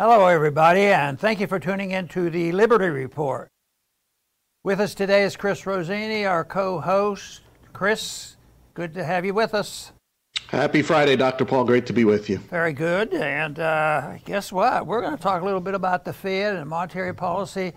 Hello, everybody, and thank you for tuning in to the Liberty Report. With us today is Chris Rossini, our co host. Chris, good to have you with us. Happy Friday, Dr. Paul. Great to be with you. Very good. And uh, guess what? We're going to talk a little bit about the Fed and monetary policy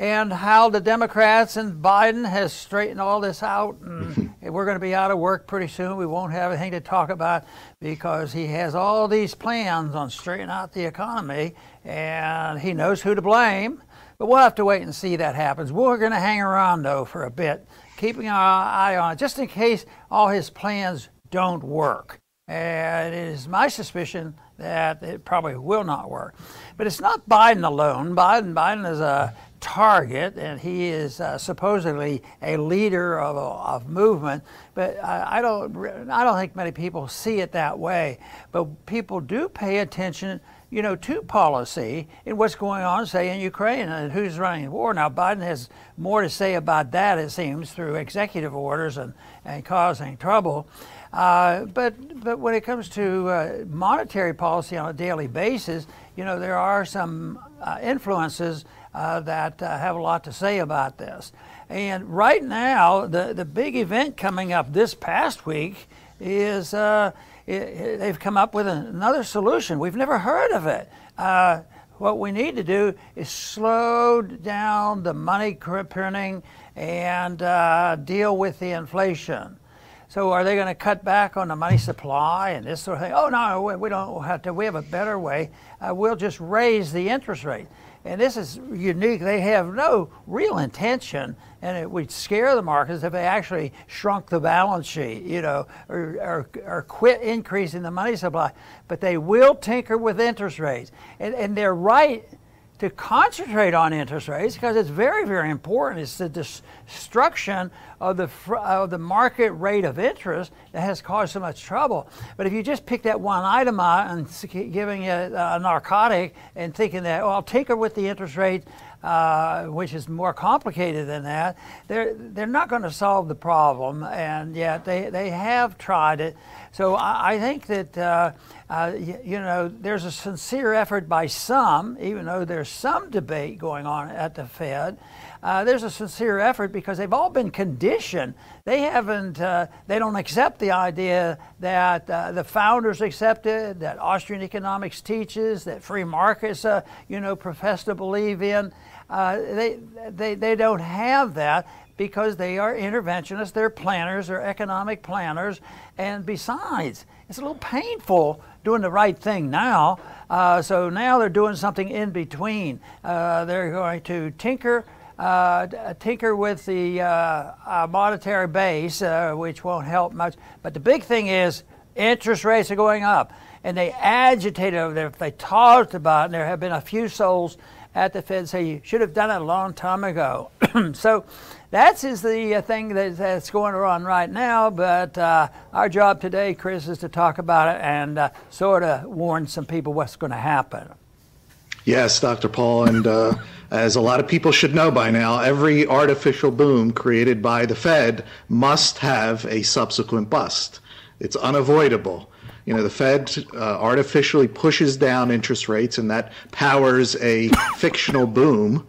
and how the Democrats and Biden has straightened all this out. And we're going to be out of work pretty soon. We won't have anything to talk about because he has all these plans on straightening out the economy, and he knows who to blame. But we'll have to wait and see that happens. We're going to hang around though for a bit, keeping our eye on it, just in case all his plans don't work. And it is my suspicion that it probably will not work. But it's not Biden alone. Biden, Biden is a target, and he is uh, supposedly a leader of, of movement. But I, I, don't, I don't think many people see it that way. But people do pay attention, you know, to policy and what's going on, say, in Ukraine and who's running the war. Now, Biden has more to say about that, it seems, through executive orders and, and causing trouble. Uh, but but when it comes to uh, monetary policy on a daily basis, you know there are some uh, influences uh, that uh, have a lot to say about this. And right now, the, the big event coming up this past week is uh, it, they've come up with another solution. We've never heard of it. Uh, what we need to do is slow down the money printing and uh, deal with the inflation. So are they going to cut back on the money supply and this sort of thing? Oh no, we don't have to. We have a better way. Uh, we'll just raise the interest rate and this is unique. They have no real intention, and it would scare the markets if they actually shrunk the balance sheet, you know, or, or, or quit increasing the money supply. But they will tinker with interest rates, and, and they're right to concentrate on interest rates because it's very, very important. It's the destruction of the, of the market rate of interest that has caused so much trouble. But if you just pick that one item out and giving it a narcotic and thinking that, oh, I'll tinker with the interest rate, uh, which is more complicated than that, they're, they're not going to solve the problem. And yet they, they have tried it. So I, I think that. Uh, uh, you, you, know, there's a sincere effort by some, even though there's some debate going on at the Fed. Uh, there's a sincere effort because they've all been conditioned. They haven't, uh, they don't accept the idea that uh, the founders accepted, that Austrian economics teaches, that free markets, uh, you know, profess to believe in. They, they, they don't have that because they are interventionists, they're planners, they're economic planners, and besides, it's a little painful doing the right thing now. Uh, so now they're doing something in between. Uh, they're going to tinker. Uh, tinker with the uh, uh, monetary base, uh, which won't help much. But the big thing is interest rates are going up. And they agitated over there. They talked about it, and there have been a few souls at the Fed say you should have done it a long time ago. so that is the uh, thing that's going on right now. But uh, our job today, Chris, is to talk about it and uh, sort of warn some people what's going to happen. Yes, Dr. Paul. And uh, as a lot of people should know by now, every artificial boom created by the Fed must have a subsequent bust. It's unavoidable. You know, the Fed uh, artificially pushes down interest rates, and that powers a fictional boom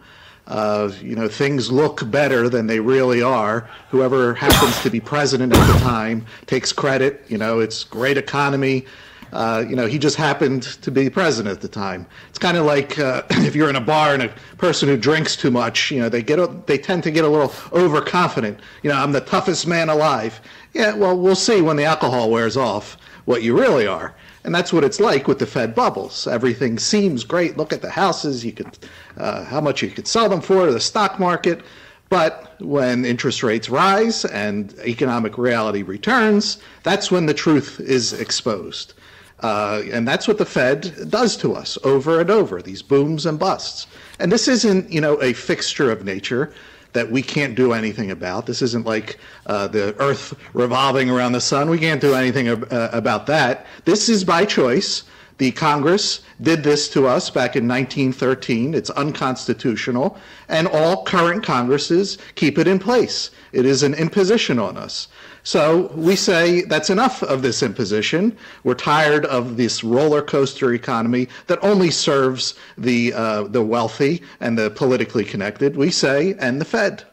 uh, you know, things look better than they really are. Whoever happens to be president at the time takes credit. You know, it's great economy. Uh, you know, he just happened to be president at the time. It's kind of like uh, if you're in a bar and a person who drinks too much, you know, they get they tend to get a little overconfident. You know, I'm the toughest man alive. Yeah, well, we'll see when the alcohol wears off what you really are. And that's what it's like with the Fed bubbles. Everything seems great. Look at the houses, you could, uh, how much you could sell them for, the stock market. But when interest rates rise and economic reality returns, that's when the truth is exposed. Uh, and that's what the Fed does to us over and over, these booms and busts. And this isn't, you know, a fixture of nature that we can't do anything about. This isn't like uh, the Earth revolving around the sun. We can't do anything ab- uh, about that. This is by choice. The Congress did this to us back in 1913. It's unconstitutional, and all current Congresses keep it in place. It is an imposition on us. So we say that's enough of this imposition. We're tired of this roller coaster economy that only serves the, uh, the wealthy and the politically connected. We say, and the Fed.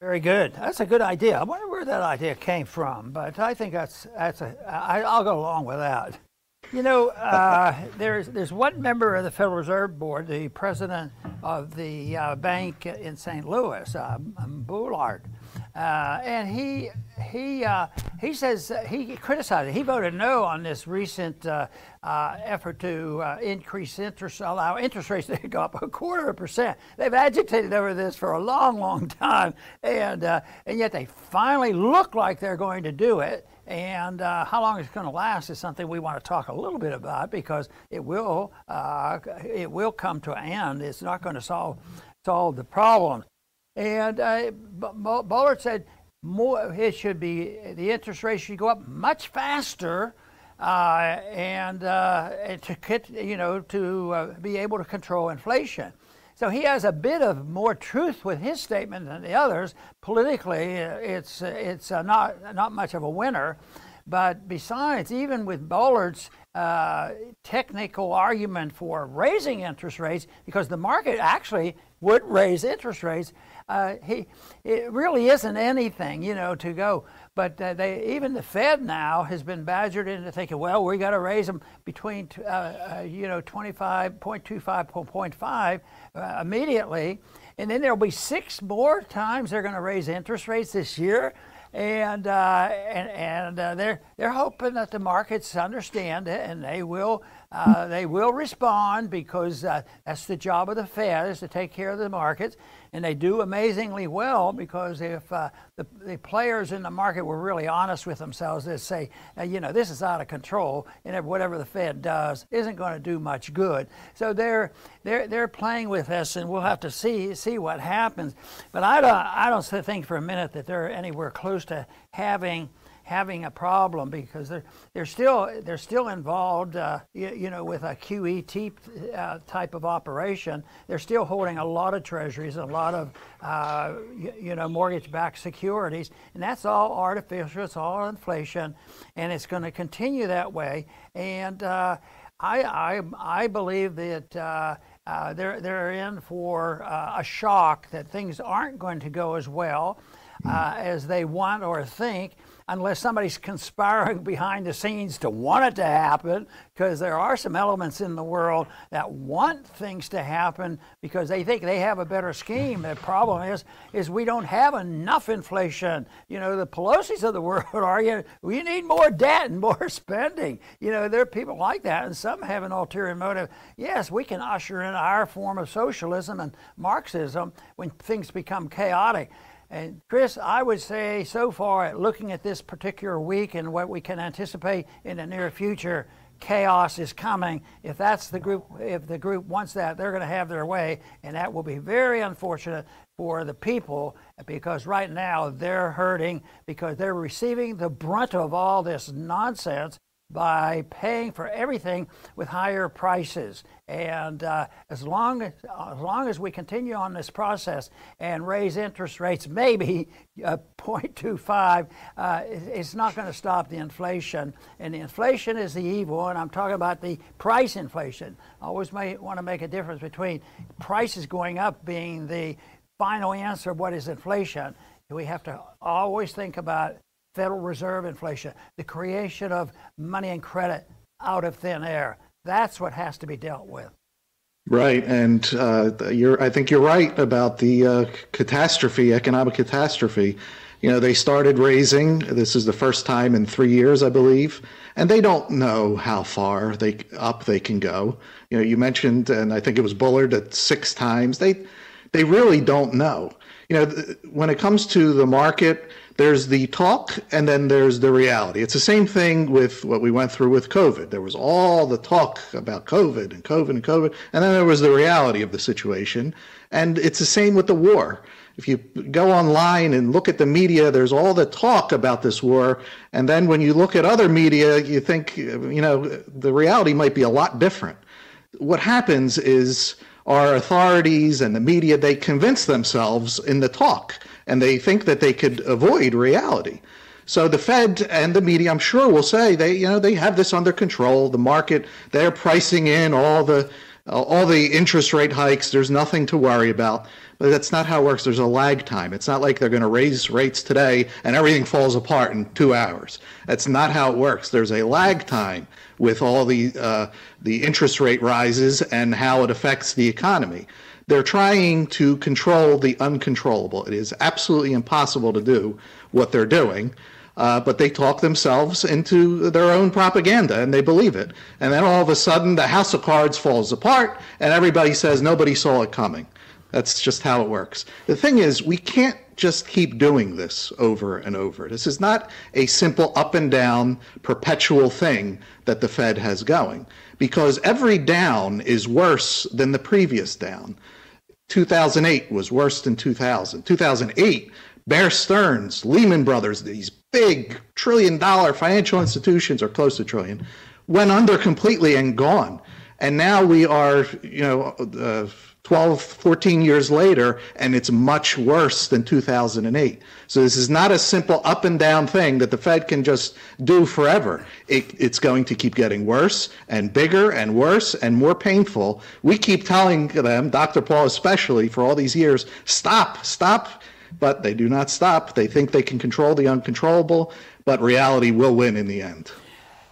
Very good. That's a good idea. I wonder where that idea came from, but I think that's that's a. I, I'll go along with that. You know, uh, there's there's one member of the Federal Reserve Board, the president of the uh, bank in St. Louis, uh, Bullard, uh, and he he uh, he says uh, he criticized it. He voted no on this recent uh, uh effort to uh, increase interest, allow interest rates to go up a quarter of a percent. They've agitated over this for a long, long time, and and yet they finally look like they're going to do it. And how long it's going to last is something we want to talk a little bit about because it will it will come to an end. It's not going to solve solve the problem. And uh, Bullard said more, it should be, the interest rate should go up much faster uh, and, uh, to, you know, to uh, be able to control inflation. So he has a bit of more truth with his statement than the others. Politically, uh, it's, it's uh, not, not much of a winner. But besides, even with Bullard's uh, technical argument for raising interest rates, because the market actually would raise interest rates, uh, he, it really isn't anything, you know, to go. But uh, they, even the Fed now has been badgered into thinking, well, we got to raise them between, uh, uh you know, 25.25, 0.5 uh, immediately. And then there'll be six more times they're going to raise interest rates this year and uh, and, and uh, they're they're hoping that the markets understand it and they will uh, they will respond because uh, that's the job of the Fed is to take care of the markets and they do amazingly well because if uh, the, the players in the market were really honest with themselves, they'd say, you know, this is out of control, and whatever the Fed does isn't going to do much good. So they're they're they're playing with us, and we'll have to see see what happens. But I don't I don't think for a minute that they're anywhere close to having having a problem because they're they're still they're still involved uh, you, you, know with a QET uh, type of operation. They're still holding a lot of treasuries, a lot of uh, you, you, know mortgage-backed securities, and that's all artificial. It's all inflation, and it's going to continue that way. And uh, I, I I believe that. Uh, uh, they're, they're in for a shock that things aren't going to go as well as they want or think unless somebody's conspiring behind the scenes to want it to happen, because there are some elements in the world that want things to happen because they think they have a better scheme. The problem is, is we don't have enough inflation. You know, the Pelosi's of the world argue we need more debt and more spending. You know, there are people like that, and some have an ulterior motive. Yes, we can usher in our form of socialism and Marxism when things become chaotic. And Chris, I would say so far, looking at this particular week and what we can anticipate in the near future, chaos is coming. If that's the group, if the group wants that, they're going to have their way, and that will be very unfortunate for the people because right now they're hurting because they're receiving the brunt of all this nonsense by paying for everything with higher prices. And uh, as, long as, as long as we continue on this process and raise interest rates, maybe uh, 0.25, uh, it's not going to stop the inflation. And the inflation is the evil, and I'm talking about the price inflation. I always want to make a difference between prices going up being the final answer of what is inflation. We have to always think about Federal Reserve inflation, the creation of money and credit out of thin air. That's what has to be dealt with. Right, and uh. I think you're right about the uh, catastrophe, economic catastrophe. You know, they started raising. This is the first time in three years, I believe, and they don't know how far they up they can go. You know, you mentioned, and I think it was Bullard at six times. They they really don't know. You know, when it comes to the market, there's the talk and then there's the reality. It's the same thing with what we went through with COVID. There was all the talk about COVID and COVID and COVID, and then there was the reality of the situation. And it's the same with the war. If you go online and look at the media, there's all the talk about this war. And then when you look at other media, you think, you know, the reality might be a lot different. What happens is our authorities and the media, they convince themselves in the talk and they think that they could avoid reality. So the Fed and the media, I'm sure, will say they, you know, they have this under control. The market, they're pricing in all the all the interest rate hikes. There's nothing to worry about. That's not how it works. There's a lag time. It's not like they're going to raise rates today and everything falls apart in two hours. That's not how it works. There's a lag time with all the uh, the interest rate rises and how it affects the economy. They're trying to control the uncontrollable. It is absolutely impossible to do what they're doing. Uh, but they talk themselves into their own propaganda and they believe it. And then all of a sudden, the house of cards falls apart and everybody says nobody saw it coming. That's just how it works. The thing is, we can't just keep doing this over and over. This is not a simple up and down perpetual thing that the Fed has going because every down is worse than the previous down. 2008 was worse than 2000. 2008, Bear Stearns, Lehman Brothers, these big trillion dollar financial institutions, or close to trillion, went under completely and gone. And now we are, you know, uh, 12, 14 years later, and it's much worse than 2008. So this is not a simple up and down thing that the Fed can just do forever. It, it's going to keep getting worse and bigger and worse and more painful. We keep telling them, Dr. Paul especially, for all these years, stop, stop. But they do not stop. They think they can control the uncontrollable, but reality will win in the end.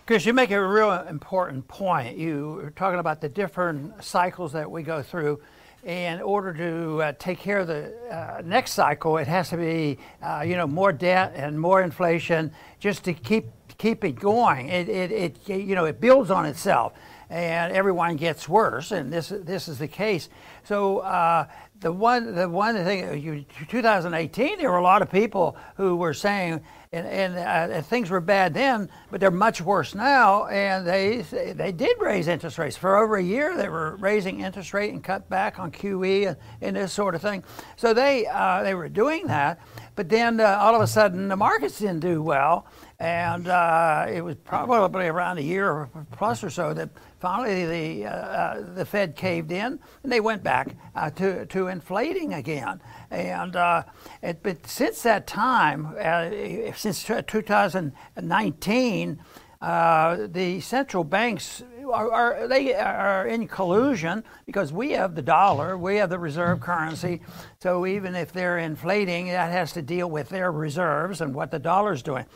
Chris, you make a real important point. You are talking about the different cycles that we go through in order to uh, take care of the uh, next cycle, it has to be, uh, you know, more debt and more inflation just to keep keep it going. It, it, it, you know, it builds on itself, and everyone gets worse, and this this is the case. So uh, the one the one thing, 2018, there were a lot of people who were saying and, and uh, things were bad then, but they're much worse now. And they they did raise interest rates for over a year. They were raising interest rate and cut back on QE and, and this sort of thing. So they uh, they were doing that, but then uh, all of a sudden the markets didn't do well, and uh, it was probably around a year plus or so that finally the uh, uh, the Fed caved in and they went back to to inflating again. And uh, it, but since that time, uh, since 2019, uh, the central banks are, are, they are in collusion because we have the dollar, we have the reserve currency. So even if they're inflating, that has to deal with their reserves and what the dollar's doing.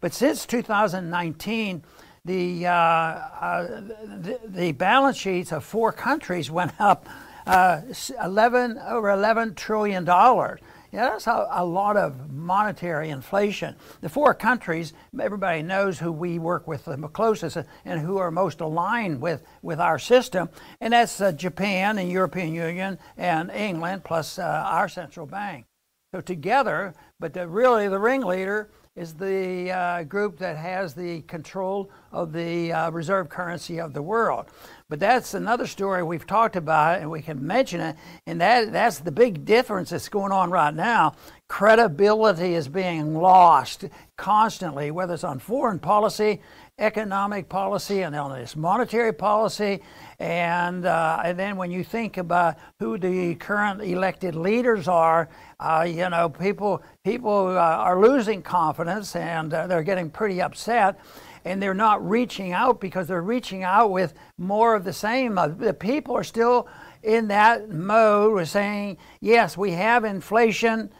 But since 2019, the, uh, uh, the, the balance sheets of four countries went up uh, 11 over 11 trillion dollars. Yeah, that's a, a, lot of monetary inflation. The four countries, everybody knows who we work with the closest and who are most aligned with, with our system, and that's uh, Japan and European Union and England plus uh, our central bank. So together, but the, really the ringleader is the uh, group that has the control of the uh, reserve currency of the world. But that's another story we've talked about, and we can mention it. And that, that's the big difference that's going on right now. Credibility is being lost constantly, whether it's on foreign policy, economic policy, and on this monetary policy. And, uh, and then when you think about who the current elected leaders are, uh, you know, people, people uh, are losing confidence and uh, they're getting pretty upset and they're not reaching out because they're reaching out with more of the same. Uh, the people are still in that mode of saying, yes, we have inflation,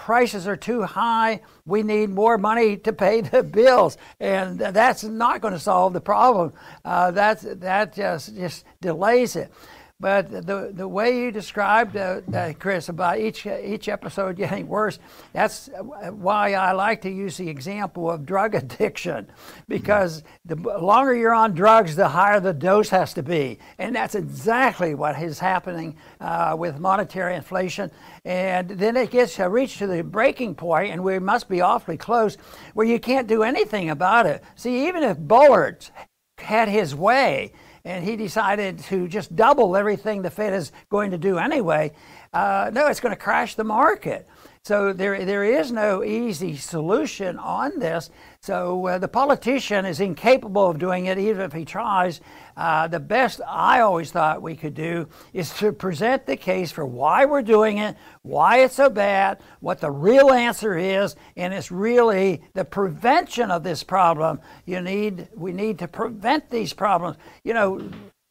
prices are too high, we need more money to pay the bills. And that's not going to solve the problem. Uh, that's, that just, just delays it. But the, the way you described, uh, uh, Chris, about each, each episode getting worse, that's why I like to use the example of drug addiction. Because the longer you're on drugs, the higher the dose has to be. And that's exactly what is happening uh, with monetary inflation. And then it gets uh, reached to the breaking point, and we must be awfully close, where you can't do anything about it. See, even if Bullard had his way, and he decided to just double everything the Fed is going to do anyway, uh, no, it's going to crash the market. So there, there is no easy solution on this. So uh, the politician is incapable of doing it, even if he tries. Uh, the best I always thought we could do is to present the case for why we're doing it, why it's so bad, what the real answer is, and it's really the prevention of this problem. You need, we need to prevent these problems. You know,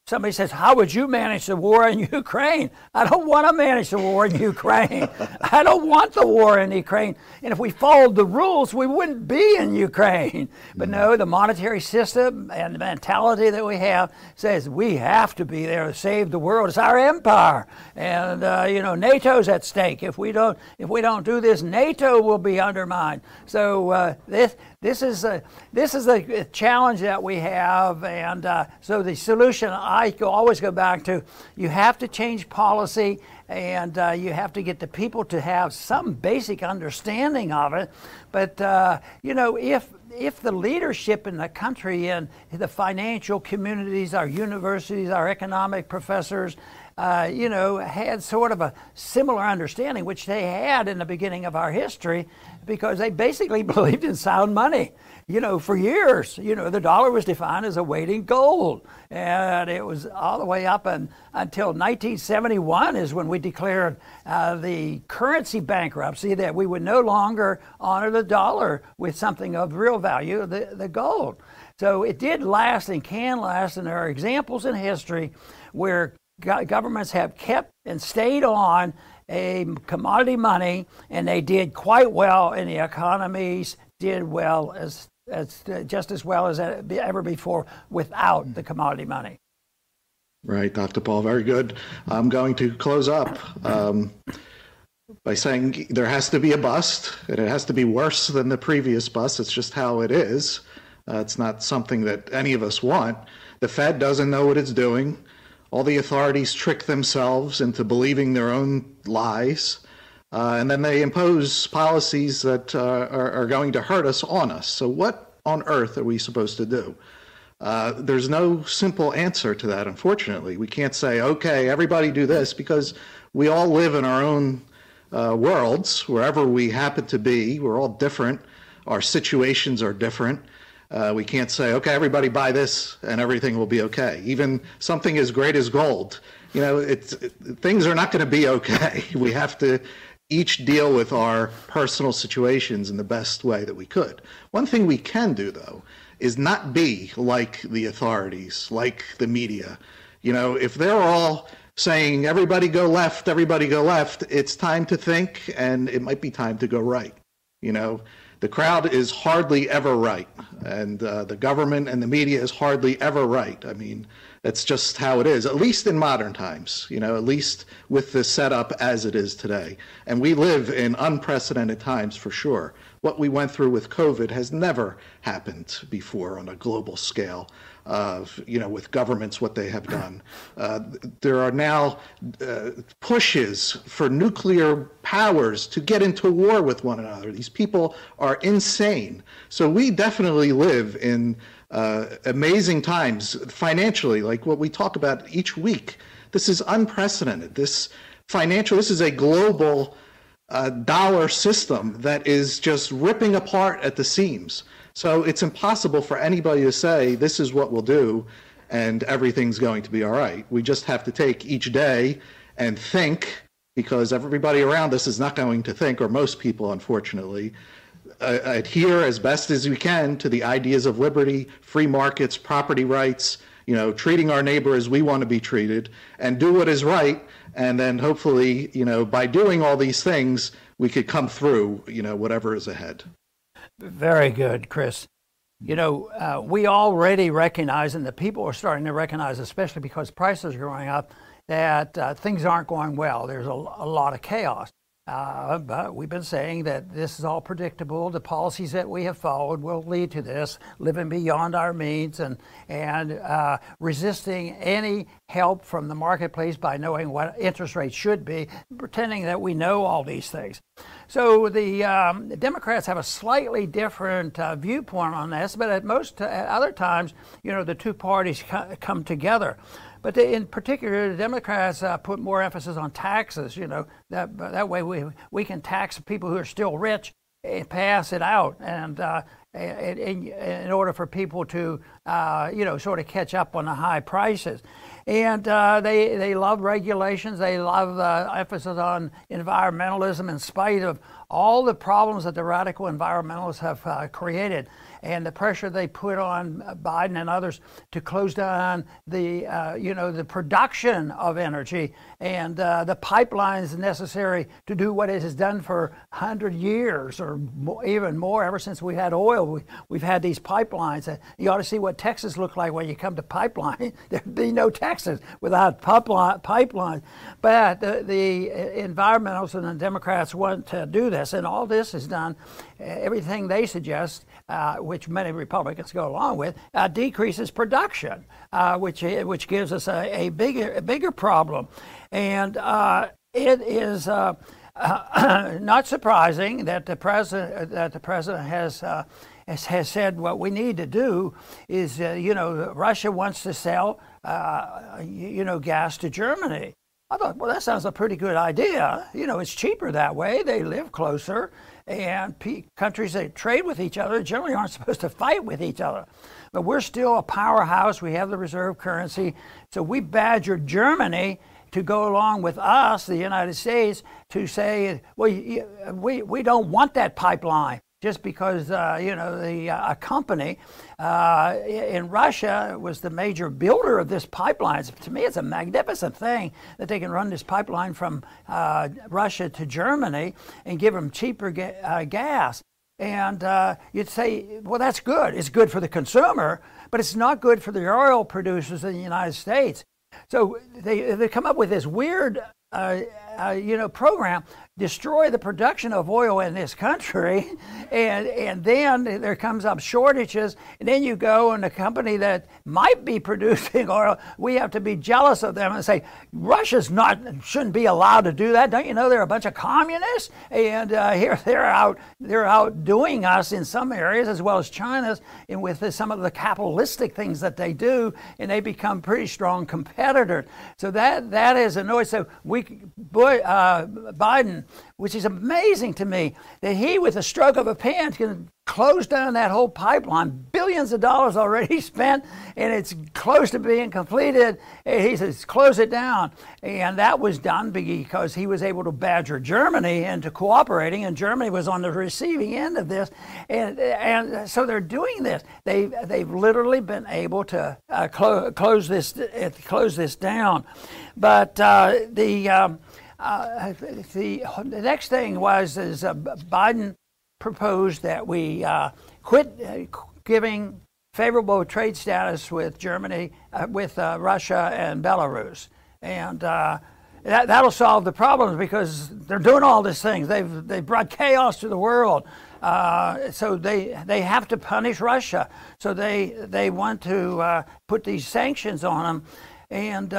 Somebody says, How would you manage the war in Ukraine? I don't want to manage the war in Ukraine. I don't want the war in Ukraine. And if we followed the rules, we wouldn't be in Ukraine. But no, the monetary system and the mentality that we have says we have to be there to save the world. It's our empire. And, uh, you know, NATO's at stake. If we don't, if we don't do this, NATO will be undermined. So uh, this, this is a this is a challenge that we have, and uh, so the solution I go, always go back to: you have to change policy, and uh, you have to get the people to have some basic understanding of it. But uh, you know, if if the leadership in the country and the financial communities, our universities, our economic professors, uh, you know, had sort of a similar understanding, which they had in the beginning of our history, because they basically believed in sound money. You know, for years, you know, the dollar was defined as a weight in gold, and it was all the way up and, until 1971 is when we declared uh, the currency bankruptcy that we would no longer honor the dollar with something of real value, the, the gold. So it did last and can last, and there are examples in history where governments have kept and stayed on a commodity money, and they did quite well, and the economies did well as, as just as well as ever before without the commodity money. Right, Dr. Paul, very good. I'm going to close up um, by saying there has to be a bust, and it has to be worse than the previous bust. It's just how it is. Uh, it's not something that any of us want. The Fed doesn't know what it's doing. All the authorities trick themselves into believing their own lies. Uh, and then they impose policies that uh, are, are, going to hurt us on us. So, what on earth are we supposed to do? Uh, there's no simple answer to that, unfortunately. We can't say, okay, everybody do this, because we all live in our own uh, worlds, wherever we happen to be. We're all different, our situations are different. Uh, we can't say, okay, everybody buy this and everything will be okay. Even something as great as gold, you know, it's, it, things are not going to be okay. We have to each deal with our personal situations in the best way that we could. One thing we can do, though, is not be like the authorities, like the media. You know, if they're all saying everybody go left, everybody go left, it's time to think and it might be time to go right. You know, the crowd is hardly ever right, and uh, the government and the media is hardly ever right. I mean, that's just how it is, at least in modern times, you know, at least with the setup as it is today. And we live in unprecedented times for sure. What we went through with COVID has never happened before on a global scale of, you know, with governments, what they have done. Uh, there are now uh, pushes for nuclear powers to get into war with one another. These people are insane. So we definitely live in uh, amazing times financially, like what we talk about each week. This is unprecedented. This financial, this is a global uh, dollar system that is just ripping apart at the seams. So it's impossible for anybody to say, this is what we'll do and everything's going to be all right. We just have to take each day and think because everybody around us is not going to think, or most people, unfortunately, uh, adhere as best as we can to the ideas of liberty, free markets, property rights, you know, treating our neighbor as we want to be treated, and do what is right. And then hopefully, you know, by doing all these things, we could come through, you know, whatever is ahead. Very good, Chris. You know, uh, we already recognize, and the people are starting to recognize, especially because prices are going up, that uh, things aren't going well. There's a, a lot of chaos. Uh, but we've been saying that this is all predictable. The policies that we have followed will lead to this, living beyond our means and, and uh, resisting any help from the marketplace by knowing what interest rates should be, pretending that we know all these things. So the, um, Democrats have a slightly different uh, viewpoint on this, but at most at other times, you know, the two parties co- come together. But they, in particular, the Democrats uh, put more emphasis on taxes. You know, that that way we we can tax people who are still rich and pass it out, and uh, in, in, order for people to uh, you know sort of catch up on the high prices. And uh, they they love regulations. They love the emphasis on environmentalism, in spite of all the problems that the radical environmentalists have uh, created and the pressure they put on Biden and others to close down the, uh, you know, the production of energy and uh, the pipelines necessary to do what it has done for 100 years or more, even more ever since we had oil. We, have had these pipelines. You ought to see what Texas looked like when you come to pipeline. There'd be no Texas without pipeline, pipelines. But the, the environmentalists and the Democrats want to do this, and all this is done, everything they suggest uh, which many Republicans go along with, uh, decreases production, uh, which which gives us a, a bigger a bigger problem, and uh, it is. Uh, not surprising that the president that the president has has, has, said what we need to do is, uh, you know, Russia wants to sell, uh, you know, gas to Germany. I thought, well, that sounds a pretty good idea. You know, it's cheaper that way. They live closer, and countries that trade with each other generally aren't supposed to fight with each other. But we're still a powerhouse. We have the reserve currency. So we badgered Germany to go along with us, the United States, to say, well, we, we don't want that pipeline just because uh, you know the uh, a company uh, in Russia was the major builder of this pipeline. To me, it's a magnificent thing that they can run this pipeline from uh, Russia to Germany and give them cheaper ga- uh, gas. And uh, you'd say, well, that's good. It's good for the consumer, but it's not good for the oil producers in the United States. So they, they come up with this weird uh, uh, you know, program destroy the production of oil in this country, and and then there comes up shortages, and then you go and a company that might be producing oil, we have to be jealous of them and say Russia's not shouldn't be allowed to do that. Don't you know they're a bunch of communists, and uh, here they're out they're outdoing us in some areas as well as China's, and with the, some of the capitalistic things that they do, and they become pretty strong competitors. So that that is annoying. So we uh, Biden, which is amazing to me, that he, with a stroke of a pen, can close down that whole pipeline. Billions of dollars already spent, and it's close to being completed. He says, close it down. And that was done because he was able to badger Germany into cooperating, and Germany was on the receiving end of this. And, and so they're doing this. They, they've literally been able to uh, clo- close, this, uh, close this down. But uh, the. Um, uh, the, the next thing was is uh, Biden proposed that we uh, quit uh, giving favorable trade status with Germany, uh, with uh, Russia and Belarus, and that, that'll solve the problems because they're doing all these things. They've they brought chaos to the world. so they they have to punish Russia. So they they want to put these sanctions on them, and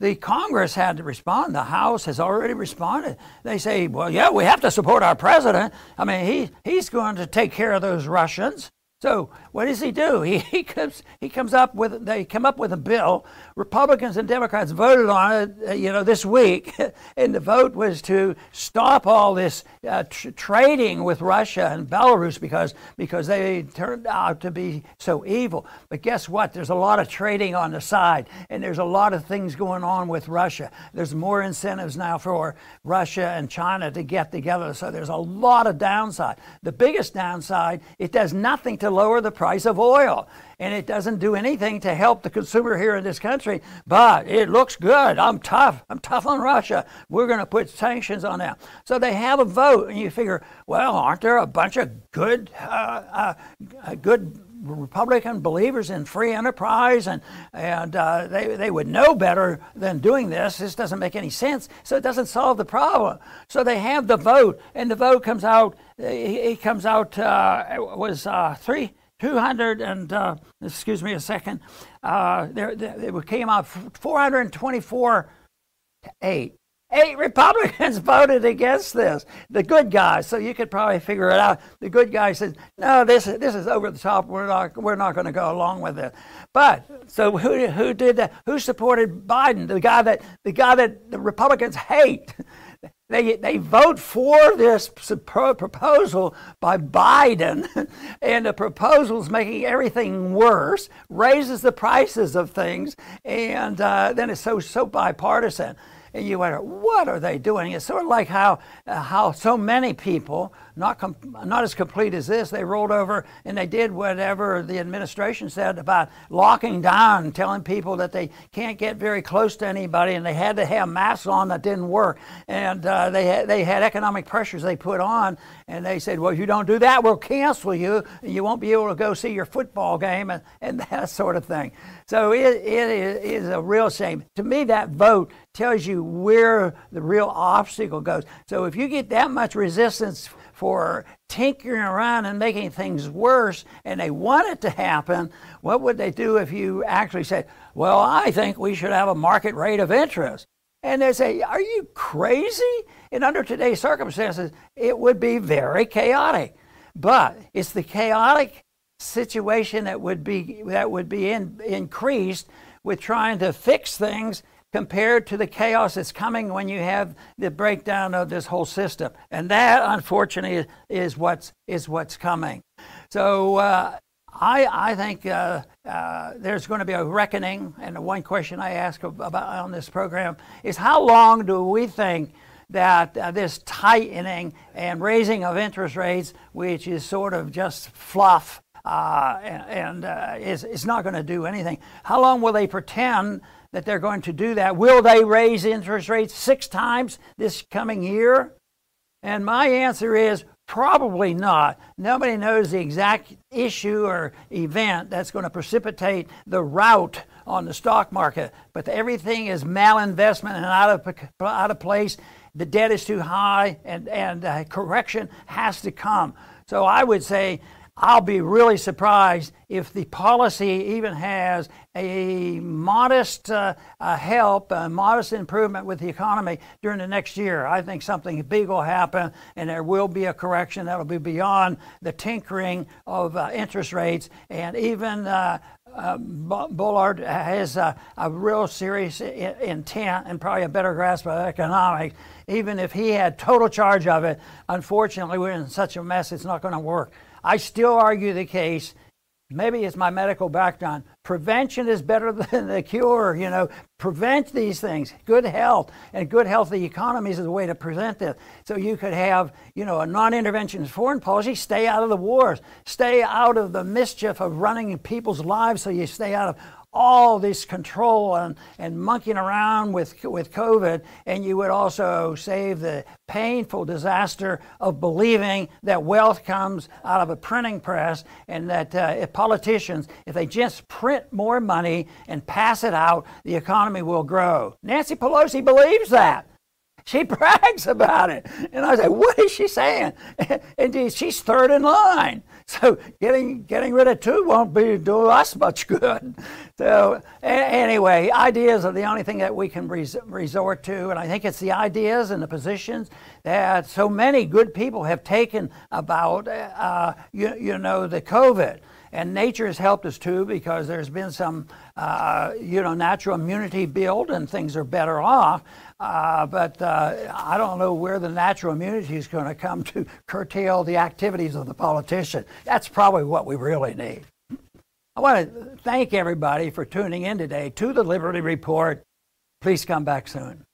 the Congress had to respond. The House has already responded. They say, well, yeah, we have to support our president. I mean, he, he's going to take care of those Russians. So what does he do? He, he comes he comes up with they come up with a bill. Republicans and Democrats voted on it, uh, you know, this week, and the vote was to stop all this uh, tr- trading with Russia and Belarus because because they turned out to be so evil. But guess what? There's a lot of trading on the side, and there's a lot of things going on with Russia. There's more incentives now for Russia and China to get together. So there's a lot of downside. The biggest downside, it does nothing to lower the price of oil. And it doesn't do anything to help the consumer here in this country, but it looks good. I'm tough. I'm tough on Russia. We're going to put sanctions on them. So they have a vote, and you figure, well, aren't there a bunch of good, uh, uh, good Republican believers in free enterprise, and and uh, they they would know better than doing this. This doesn't make any sense, so it doesn't solve the problem. So they have the vote, and the vote comes out. It comes out uh, was uh, three. 200 and uh, excuse me a second uh, there, there, it came out 424 to 8 Eight Republicans voted against this. The good guys, so you could probably figure it out. The good guys said, "No, this is this is over the top. We're not we're not going to go along with it." But so who who did that? Who supported Biden? The guy that the guy that the Republicans hate. They, they vote for this proposal by Biden, and the proposal is making everything worse, raises the prices of things, and uh, then it's so so bipartisan you wonder, what are they doing? It's sort of like how, uh, how so many people not, not as complete as this. They rolled over and they did whatever the administration said about locking down, telling people that they can't get very close to anybody, and they had to have masks on that didn't work. And uh, they, had, they had economic pressures they put on, and they said, well, if you don't do that, we'll cancel you. And you won't be able to go see your football game and, and that sort of thing. So it, it is a real shame. To me, that vote tells you where the real obstacle goes. So if you get that much resistance for tinkering around and making things worse and they want it to happen, what would they do if you actually said, Well, I think we should have a market rate of interest? And they say, Are you crazy? And under today's circumstances, it would be very chaotic. But it's the chaotic situation that would be that would be in, increased with trying to fix things compared to the chaos that's coming when you have the breakdown of this whole system. And that, unfortunately, is, what's, is what's coming. So uh, I, I think uh, uh, there's going to be a reckoning. And the one question I ask about on this program is how long do we think that uh, this tightening and raising of interest rates, which is sort of just fluff, uh, and, and uh, is, is not going to do anything. How long will they pretend that they're going to do that. Will they raise interest rates six times this coming year? And my answer is probably not. Nobody knows the exact issue or event that's going to precipitate the rout on the stock market, but everything is malinvestment and out of, out of place. The debt is too high, and, and correction has to come. So I would say I'll be really surprised if the policy even has a modest uh, uh, help, a modest improvement with the economy during the next year. I think something big will happen and there will be a correction that will be beyond the tinkering of uh, interest rates. And even uh, uh, Bullard has a, a real serious intent and probably a better grasp of economics. Even if he had total charge of it, unfortunately, we're in such a mess, it's not going to work. I still argue the case. Maybe it's my medical background. Prevention is better than the cure. You know, prevent these things. Good health and good healthy economies is a way to prevent this. So you could have, you know, a non-interventionist foreign policy. Stay out of the wars. Stay out of the mischief of running people's lives. So you stay out of all this control and, and monkeying around with, with COVID, and you would also save the painful disaster of believing that wealth comes out of a printing press and that uh, if politicians, if they just print more money and pass it out, the economy will grow. Nancy Pelosi believes that. She brags about it. And I say, what is she saying? And she's third in line. So getting getting rid of two won't be do us much good. So anyway, ideas are the only thing that we can res- resort to, and I think it's the ideas and the positions that so many good people have taken about uh, you, you know the COVID. And nature has helped us too because there's been some, uh, you know, natural immunity build and things are better off. Uh, but uh, I don't know where the natural immunity is going to come to curtail the activities of the politician. That's probably what we really need. I want to thank everybody for tuning in today to the Liberty Report. Please come back soon.